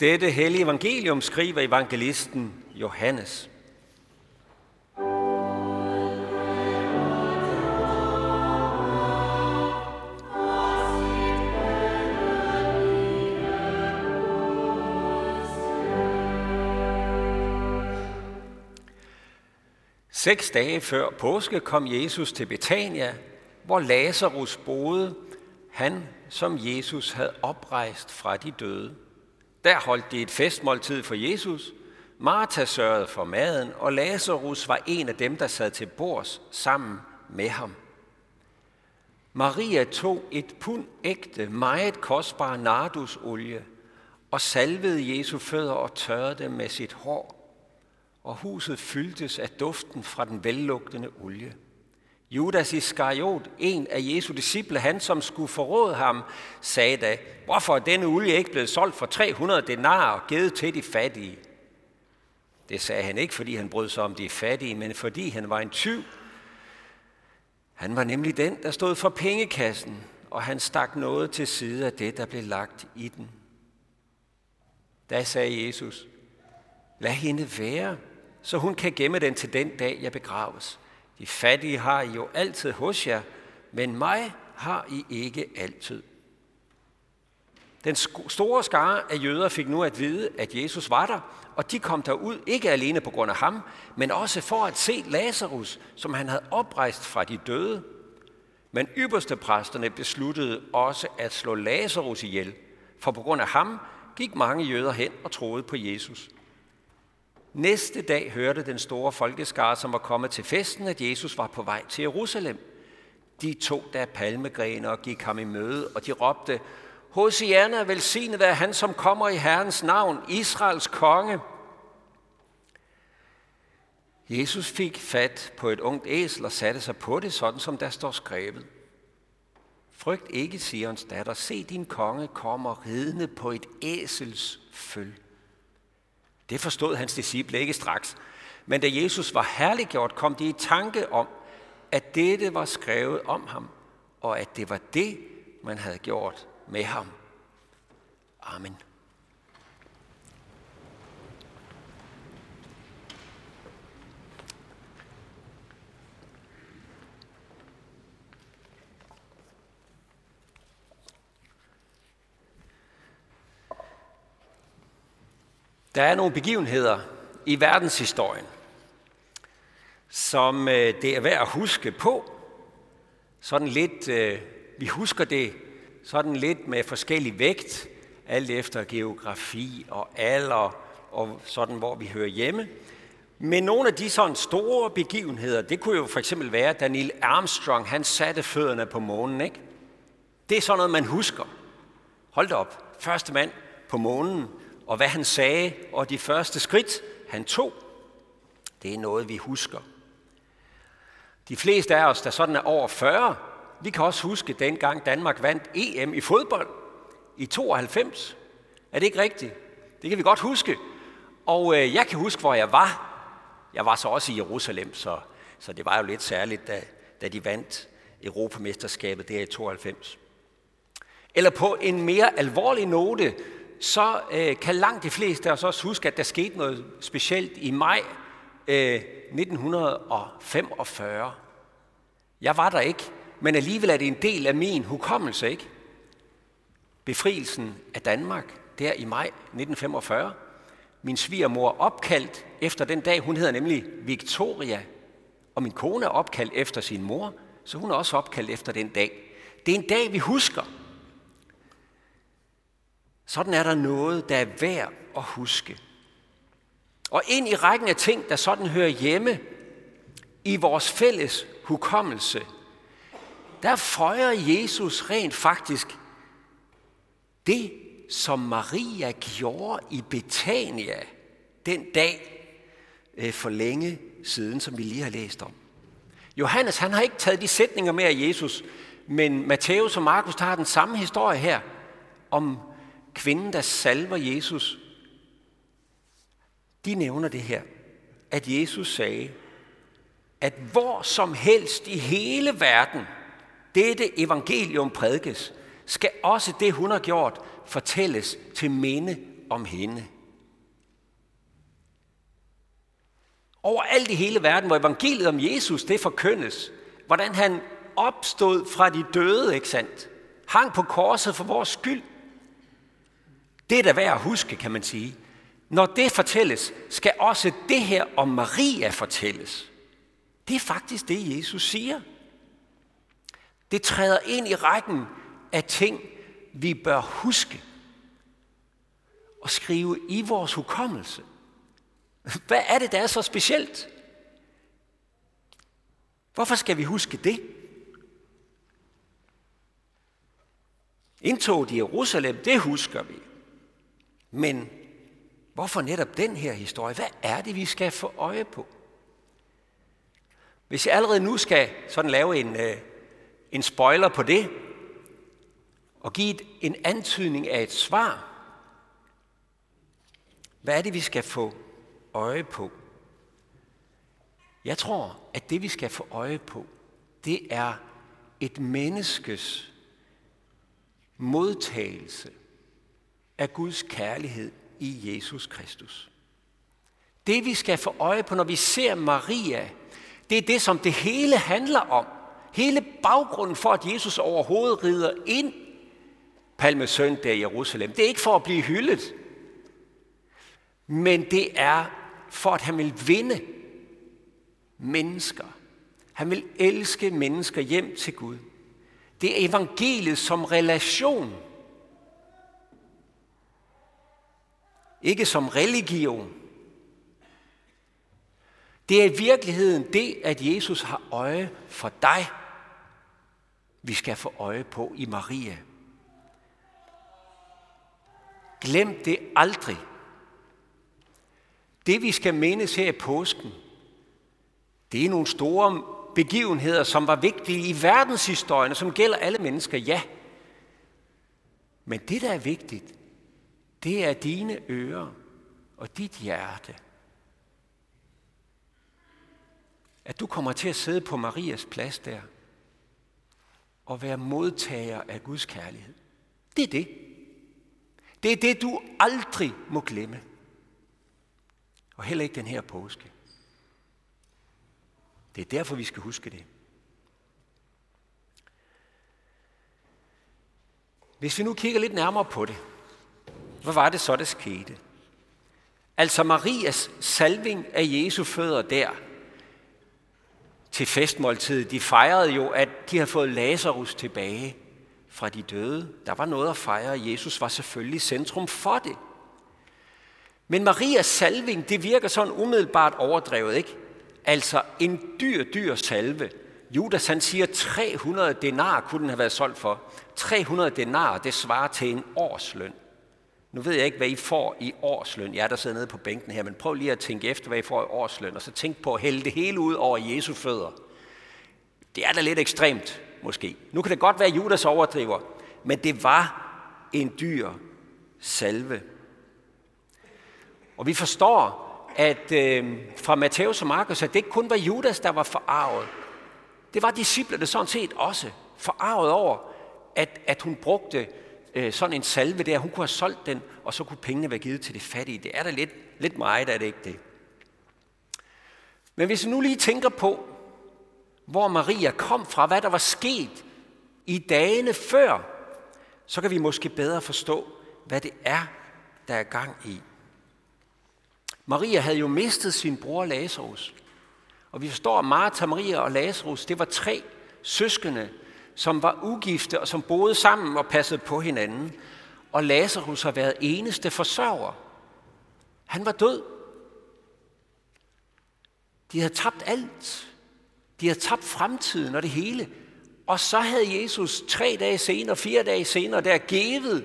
Dette hellige evangelium skriver evangelisten Johannes. Seks dage før påske kom Jesus til Betania, hvor Lazarus boede, han som Jesus havde oprejst fra de døde. Der holdt de et festmåltid for Jesus. Martha sørgede for maden, og Lazarus var en af dem, der sad til bords sammen med ham. Maria tog et pund ægte, meget kostbar nardusolie og salvede Jesu fødder og tørrede dem med sit hår. Og huset fyldtes af duften fra den vellugtende olie. Judas Iskariot, en af Jesu disciple, han som skulle forråde ham, sagde da, hvorfor er denne olie ikke blevet solgt for 300 denar og givet til de fattige? Det sagde han ikke, fordi han brød sig om de fattige, men fordi han var en tyv. Han var nemlig den, der stod for pengekassen, og han stak noget til side af det, der blev lagt i den. Da sagde Jesus, lad hende være, så hun kan gemme den til den dag, jeg begraves. De fattige har I jo altid hos jer, men mig har I ikke altid. Den store skare af jøder fik nu at vide, at Jesus var der, og de kom derud ikke alene på grund af ham, men også for at se Lazarus, som han havde oprejst fra de døde. Men ypperste præsterne besluttede også at slå Lazarus ihjel, for på grund af ham gik mange jøder hen og troede på Jesus. Næste dag hørte den store folkeskare, som var kommet til festen, at Jesus var på vej til Jerusalem. De tog der palmegrener og gik ham i møde, og de råbte, Hosianna, velsignet være han, som kommer i Herrens navn, Israels konge. Jesus fik fat på et ungt æsel og satte sig på det, sådan som der står skrevet. Frygt ikke, Sions datter, se din konge kommer ridende på et æsels føl. Det forstod hans disciple ikke straks. Men da Jesus var herliggjort, kom de i tanke om, at dette var skrevet om ham, og at det var det, man havde gjort med ham. Amen. Der er nogle begivenheder i verdenshistorien, som øh, det er værd at huske på. Sådan lidt, øh, vi husker det sådan lidt med forskellig vægt, alt efter geografi og alder og sådan, hvor vi hører hjemme. Men nogle af de sådan store begivenheder, det kunne jo for eksempel være, at Neil Armstrong, han satte fødderne på månen, ikke? Det er sådan noget, man husker. Hold da op. Første mand på månen og hvad han sagde, og de første skridt, han tog, det er noget, vi husker. De fleste af os, der sådan er over 40, vi kan også huske dengang Danmark vandt EM i fodbold i 92. Er det ikke rigtigt? Det kan vi godt huske. Og øh, jeg kan huske, hvor jeg var. Jeg var så også i Jerusalem, så, så det var jo lidt særligt, da, da de vandt Europamesterskabet der i 92. Eller på en mere alvorlig note, så øh, kan langt de fleste af os også huske, at der skete noget specielt i maj øh, 1945. Jeg var der ikke, men alligevel er det en del af min hukommelse, ikke? Befrielsen af Danmark, der i maj 1945. Min svigermor opkaldt efter den dag, hun hedder nemlig Victoria, og min kone er opkaldt efter sin mor, så hun er også opkaldt efter den dag. Det er en dag, vi husker. Sådan er der noget, der er værd at huske. Og ind i rækken af ting, der sådan hører hjemme i vores fælles hukommelse, der føjer Jesus rent faktisk det, som Maria gjorde i Betania den dag øh, for længe siden, som vi lige har læst om. Johannes han har ikke taget de sætninger med af Jesus, men Matthæus og Markus har den samme historie her om kvinden, der salver Jesus, de nævner det her, at Jesus sagde, at hvor som helst i hele verden dette evangelium prædikes, skal også det, hun har gjort, fortælles til minde om hende. Overalt i hele verden, hvor evangeliet om Jesus, det forkyndes, hvordan han opstod fra de døde, ikke sandt? Hang på korset for vores skyld. Det er da værd at huske, kan man sige. Når det fortælles, skal også det her om Maria fortælles. Det er faktisk det, Jesus siger. Det træder ind i rækken af ting, vi bør huske og skrive i vores hukommelse. Hvad er det, der er så specielt? Hvorfor skal vi huske det? Indtoget i Jerusalem, det husker vi. Men hvorfor netop den her historie? Hvad er det, vi skal få øje på? Hvis jeg allerede nu skal sådan lave en, øh, en spoiler på det, og give et, en antydning af et svar, hvad er det, vi skal få øje på? Jeg tror, at det vi skal få øje på, det er et menneskes modtagelse af Guds kærlighed i Jesus Kristus. Det vi skal få øje på, når vi ser Maria, det er det, som det hele handler om. Hele baggrunden for, at Jesus overhovedet rider ind palmesøndag i Jerusalem. Det er ikke for at blive hyldet, men det er for, at han vil vinde mennesker. Han vil elske mennesker hjem til Gud. Det er evangeliet som relation. Ikke som religion. Det er i virkeligheden det, at Jesus har øje for dig, vi skal få øje på i Maria. Glem det aldrig. Det vi skal mindes her i påsken, det er nogle store begivenheder, som var vigtige i verdenshistorien, og som gælder alle mennesker, ja. Men det, der er vigtigt, det er dine ører og dit hjerte. At du kommer til at sidde på Marias plads der og være modtager af Guds kærlighed. Det er det. Det er det, du aldrig må glemme. Og heller ikke den her påske. Det er derfor, vi skal huske det. Hvis vi nu kigger lidt nærmere på det, hvad var det så, der skete? Altså Marias salving af Jesu fødder der til festmåltidet, de fejrede jo, at de havde fået Lazarus tilbage fra de døde. Der var noget at fejre, Jesus var selvfølgelig centrum for det. Men Marias salving, det virker sådan umiddelbart overdrevet, ikke? Altså en dyr, dyr salve. Judas han siger, 300 denar kunne den have været solgt for. 300 denar, det svarer til en årsløn. Nu ved jeg ikke, hvad I får i årsløn. Jeg er der sidder nede på bænken her, men prøv lige at tænke efter, hvad I får i årsløn, og så tænk på at hælde det hele ud over Jesu fødder. Det er da lidt ekstremt, måske. Nu kan det godt være, at Judas overdriver, men det var en dyr salve. Og vi forstår, at øh, fra Matthæus og Markus, at det ikke kun var Judas, der var forarvet. Det var disciplerne sådan set også forarvet over, at, at hun brugte øh, sådan en salve der. Hun kunne have solgt den, og så kunne pengene være givet til de fattige. Det er da lidt, lidt meget, er det ikke det? Men hvis vi nu lige tænker på, hvor Maria kom fra, hvad der var sket i dagene før, så kan vi måske bedre forstå, hvad det er, der er gang i. Maria havde jo mistet sin bror Lazarus. Og vi forstår, at Martha, Maria og Lazarus, det var tre søskende, som var ugifte og som boede sammen og passede på hinanden. Og Lazarus har været eneste forsørger. Han var død. De havde tabt alt. De havde tabt fremtiden og det hele. Og så havde Jesus tre dage senere, fire dage senere, der givet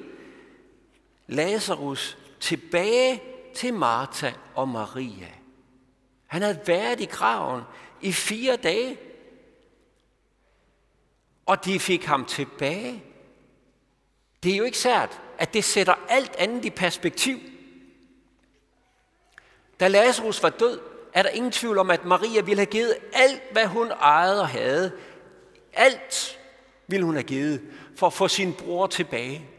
Lazarus tilbage til Martha og Maria. Han havde været i graven i fire dage, og de fik ham tilbage. Det er jo ikke sært, at det sætter alt andet i perspektiv. Da Lazarus var død, er der ingen tvivl om, at Maria ville have givet alt, hvad hun ejede og havde. Alt ville hun have givet for at få sin bror tilbage.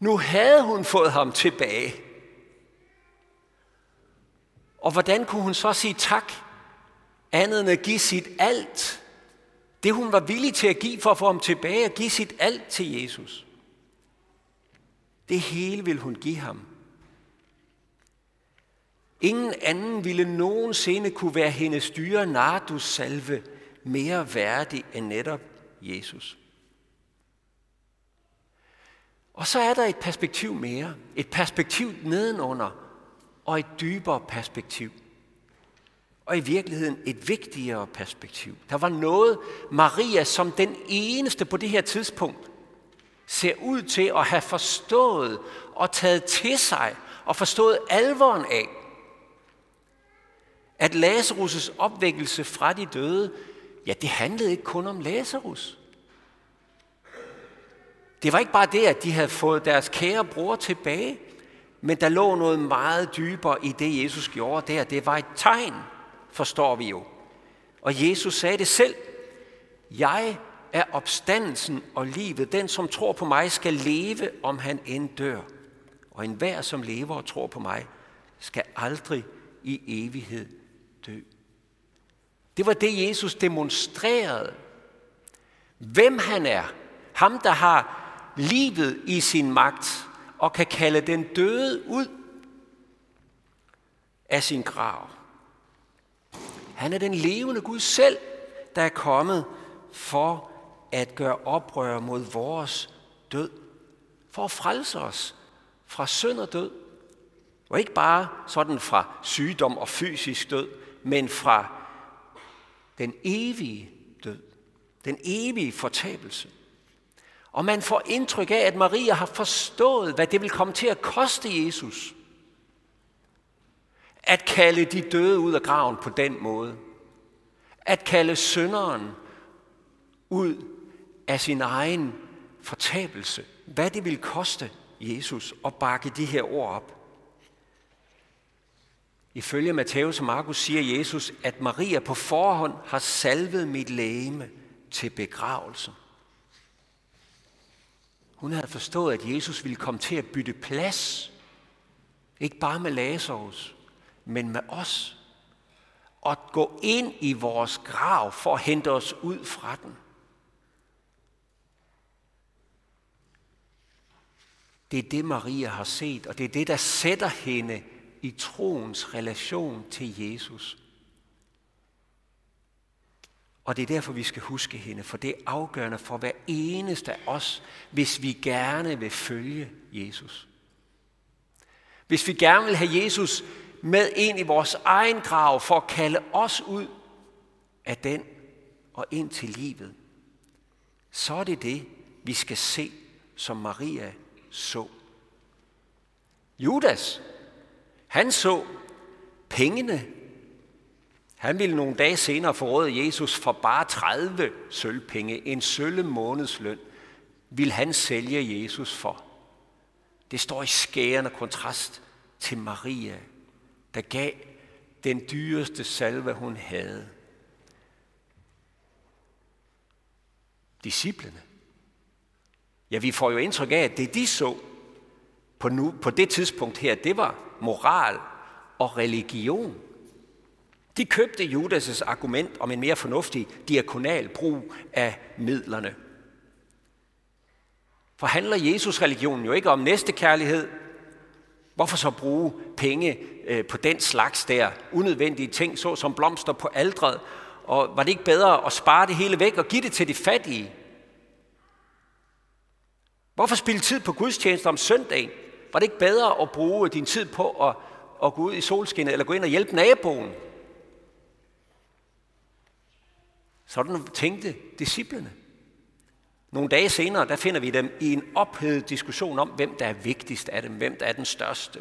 Nu havde hun fået ham tilbage. Og hvordan kunne hun så sige tak, andet end at give sit alt? Det hun var villig til at give for at få ham tilbage, og give sit alt til Jesus. Det hele ville hun give ham. Ingen anden ville nogensinde kunne være hendes dyre nardus salve mere værdig end netop Jesus. Og så er der et perspektiv mere. Et perspektiv nedenunder og et dybere perspektiv. Og i virkeligheden et vigtigere perspektiv. Der var noget, Maria som den eneste på det her tidspunkt ser ud til at have forstået og taget til sig og forstået alvoren af, at Lazarus' opvækkelse fra de døde, ja, det handlede ikke kun om Lazarus. Det var ikke bare det, at de havde fået deres kære bror tilbage, men der lå noget meget dybere i det, Jesus gjorde der. Det var et tegn, forstår vi jo. Og Jesus sagde det selv. Jeg er opstandelsen og livet. Den, som tror på mig, skal leve, om han end dør. Og enhver, som lever og tror på mig, skal aldrig i evighed dø. Det var det, Jesus demonstrerede. Hvem han er. Ham, der har livet i sin magt og kan kalde den døde ud af sin grav. Han er den levende Gud selv, der er kommet for at gøre oprør mod vores død. For at frelse os fra synd og død. Og ikke bare sådan fra sygdom og fysisk død, men fra den evige død. Den evige fortabelse. Og man får indtryk af, at Maria har forstået, hvad det vil komme til at koste Jesus. At kalde de døde ud af graven på den måde. At kalde synderen ud af sin egen fortabelse. Hvad det vil koste Jesus at bakke de her ord op. Ifølge Matthæus og Markus siger Jesus, at Maria på forhånd har salvet mit lægeme til begravelse. Hun havde forstået, at Jesus ville komme til at bytte plads. Ikke bare med Lazarus, men med os. Og gå ind i vores grav for at hente os ud fra den. Det er det, Maria har set, og det er det, der sætter hende i troens relation til Jesus. Og det er derfor, vi skal huske hende, for det er afgørende for hver eneste af os, hvis vi gerne vil følge Jesus. Hvis vi gerne vil have Jesus med ind i vores egen grav for at kalde os ud af den og ind til livet, så er det det, vi skal se, som Maria så. Judas, han så pengene han ville nogle dage senere forråde Jesus for bare 30 sølvpenge, en sølve månedsløn, vil han sælge Jesus for. Det står i skærende kontrast til Maria, der gav den dyreste salve, hun havde. Disciplene. Ja, vi får jo indtryk af, at det de så på, nu, på det tidspunkt her, det var moral og religion. De købte Judas' argument om en mere fornuftig diakonal brug af midlerne. For handler Jesus religionen jo ikke om næstekærlighed, hvorfor så bruge penge øh, på den slags der unødvendige ting, så som blomster på aldret? Og var det ikke bedre at spare det hele væk og give det til de fattige? Hvorfor spille tid på gudstjenester om søndagen? Var det ikke bedre at bruge din tid på at, at gå ud i solskinnet eller gå ind og hjælpe naboen? Sådan tænkte disciplene. Nogle dage senere, der finder vi dem i en ophedet diskussion om, hvem der er vigtigst af dem, hvem der er den største.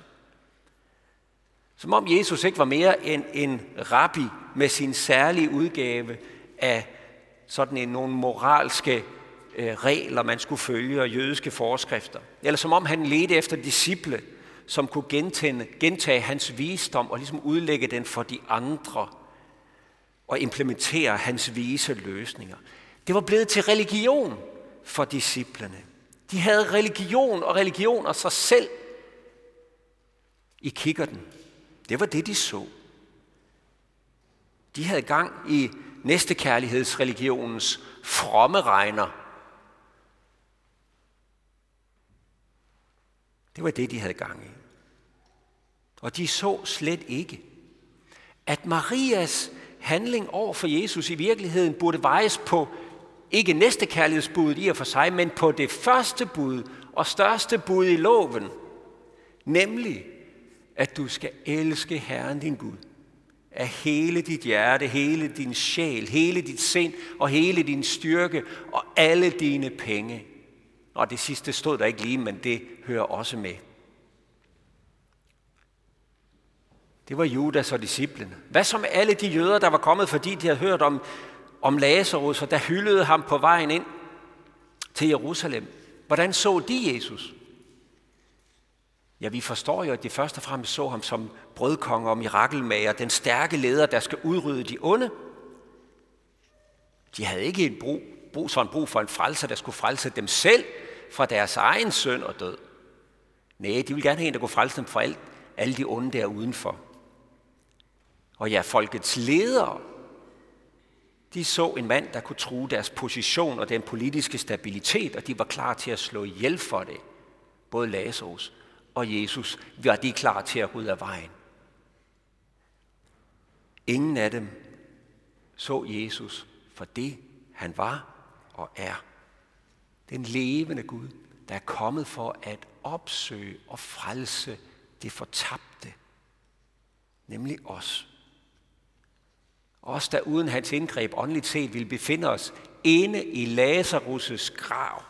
Som om Jesus ikke var mere end en rabbi med sin særlige udgave af sådan en, nogle moralske øh, regler, man skulle følge, og jødiske forskrifter. Eller som om han ledte efter disciple, som kunne gentænde, gentage hans visdom og ligesom udlægge den for de andre og implementere hans vise løsninger. Det var blevet til religion for disciplene. De havde religion og religion og sig selv i kikkerten. Det var det, de så. De havde gang i næstekærlighedsreligionens fromme regner. Det var det, de havde gang i. Og de så slet ikke, at Marias handling over for Jesus i virkeligheden burde vejes på ikke næste kærlighedsbud i og for sig, men på det første bud og største bud i loven, nemlig at du skal elske Herren din Gud af hele dit hjerte, hele din sjæl, hele dit sind og hele din styrke og alle dine penge. Og det sidste stod der ikke lige, men det hører også med. Det var Judas og disciplene. Hvad som alle de jøder, der var kommet, fordi de havde hørt om, om Lazarus, og der hyldede ham på vejen ind til Jerusalem? Hvordan så de Jesus? Ja, vi forstår jo, at de først og fremmest så ham som brødkonge og mirakelmager, den stærke leder, der skal udrydde de onde. De havde ikke en brug, brug, sådan brug for en frelser, der skulle frelse dem selv fra deres egen søn og død. Nej, de ville gerne have en, der kunne frelse dem fra alt, alle de onde der udenfor. Og ja, folkets ledere, de så en mand, der kunne true deres position og den politiske stabilitet, og de var klar til at slå ihjel for det. Både Lazarus og Jesus var de klar til at rydde af vejen. Ingen af dem så Jesus for det, han var og er. Den levende Gud, der er kommet for at opsøge og frelse det fortabte, nemlig os. Os, der uden hans indgreb åndeligt set vil befinde os inde i Lazarus' grav.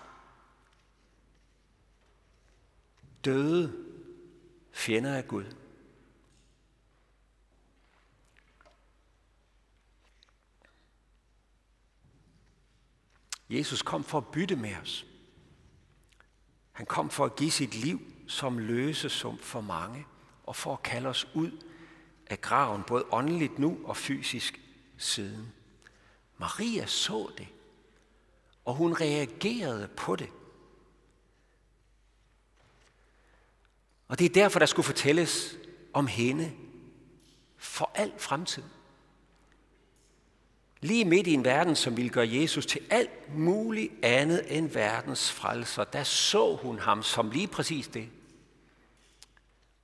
Døde fjender af Gud. Jesus kom for at bytte med os. Han kom for at give sit liv som løsesum for mange, og for at kalde os ud af graven, både åndeligt nu og fysisk siden. Maria så det, og hun reagerede på det. Og det er derfor, der skulle fortælles om hende for al fremtid. Lige midt i en verden, som ville gøre Jesus til alt muligt andet end verdens frelser, der så hun ham som lige præcis det,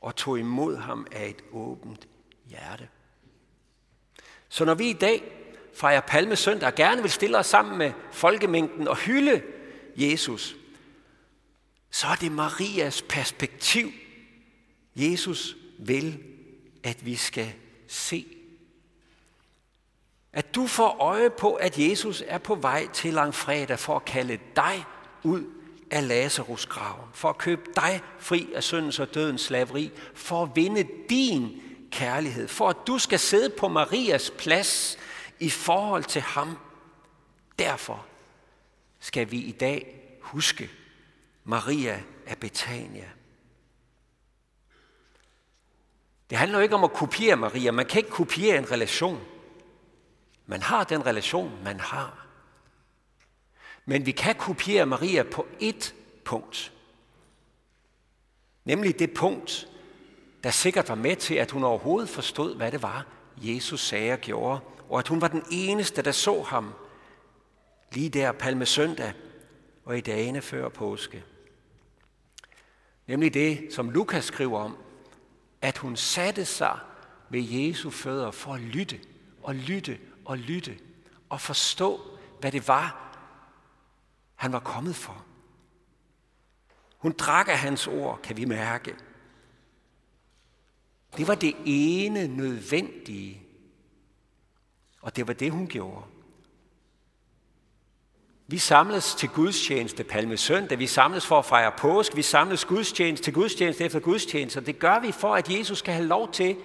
og tog imod ham af et åbent hjerte. Så når vi i dag fejrer Palmesøndag og gerne vil stille os sammen med folkemængden og hylde Jesus, så er det Marias perspektiv. Jesus vil, at vi skal se. At du får øje på, at Jesus er på vej til langfredag for at kalde dig ud af Lazarus graven, for at købe dig fri af syndens og dødens slaveri, for at vinde din kærlighed, for at du skal sidde på Marias plads i forhold til ham. Derfor skal vi i dag huske Maria af Betania. Det handler jo ikke om at kopiere Maria. Man kan ikke kopiere en relation. Man har den relation, man har. Men vi kan kopiere Maria på ét punkt. Nemlig det punkt, der sikkert var med til, at hun overhovedet forstod, hvad det var, Jesus sagde og gjorde, og at hun var den eneste, der så ham lige der Palme Søndag og i dagene før påske. Nemlig det, som Lukas skriver om, at hun satte sig ved Jesu fødder for at lytte og lytte og lytte og forstå, hvad det var, han var kommet for. Hun drak af hans ord, kan vi mærke. Det var det ene nødvendige. Og det var det, hun gjorde. Vi samles til gudstjeneste Palme Søndag, vi samles for at fejre påske, vi samles gudstjeneste til gudstjeneste efter gudstjeneste, og det gør vi for, at Jesus skal have lov til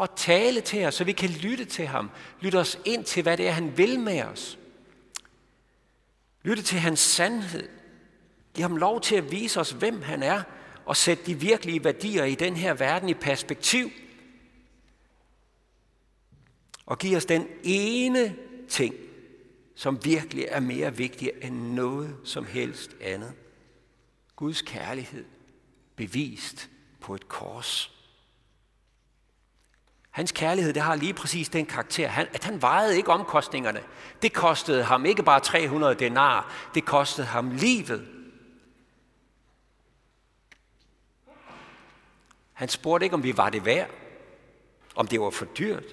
at tale til os, så vi kan lytte til ham, lytte os ind til, hvad det er, han vil med os. Lytte til hans sandhed. Giv ham lov til at vise os, hvem han er, og sætte de virkelige værdier i den her verden i perspektiv. Og give os den ene ting, som virkelig er mere vigtig end noget som helst andet. Guds kærlighed bevist på et kors. Hans kærlighed, det har lige præcis den karakter, at han vejede ikke omkostningerne. Det kostede ham ikke bare 300 denar, det kostede ham livet. Han spurgte ikke, om vi var det værd, om det var for dyrt.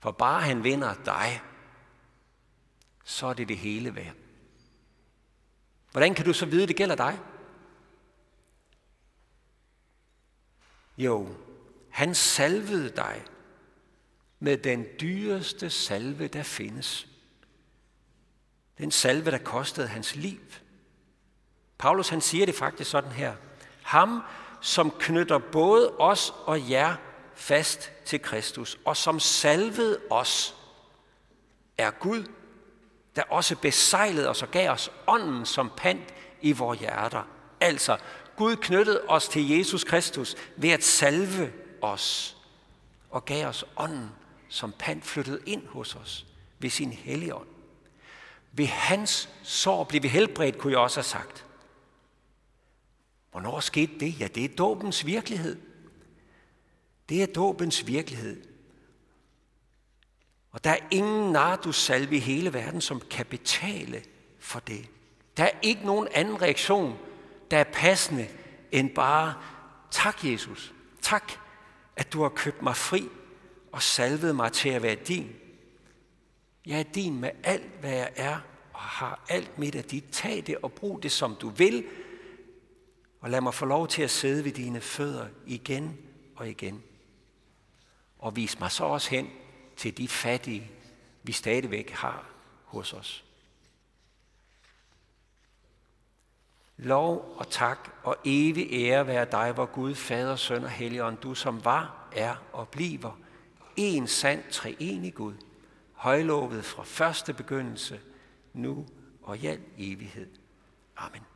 For bare han vinder dig, så er det det hele værd. Hvordan kan du så vide, at det gælder dig? Jo, han salvede dig med den dyreste salve, der findes. Den salve, der kostede hans liv. Paulus han siger det faktisk sådan her. Ham, som knytter både os og jer fast til Kristus, og som salvede os, er Gud, der også besejlede os og gav os ånden som pant i vores hjerter. Altså, Gud knyttede os til Jesus Kristus ved at salve os og gav os ånden, som pant flyttet ind hos os ved sin hellige ånd. Ved hans sår blev vi helbredt, kunne jeg også have sagt. Hvornår skete det? Ja, det er dåbens virkelighed. Det er dåbens virkelighed. Og der er ingen nardussalve i hele verden, som kan betale for det. Der er ikke nogen anden reaktion, der er passende, end bare, tak Jesus, tak, at du har købt mig fri og salvet mig til at være din. Jeg er din med alt, hvad jeg er, og har alt mit af dit. Tag det og brug det, som du vil, og lad mig få lov til at sidde ved dine fødder igen og igen. Og vis mig så også hen til de fattige, vi stadigvæk har hos os. Lov og tak og evig ære være dig, hvor Gud, Fader, Søn og Helligånd, du som var, er og bliver en sand treenig Gud, højlovet fra første begyndelse, nu og i al evighed. Amen.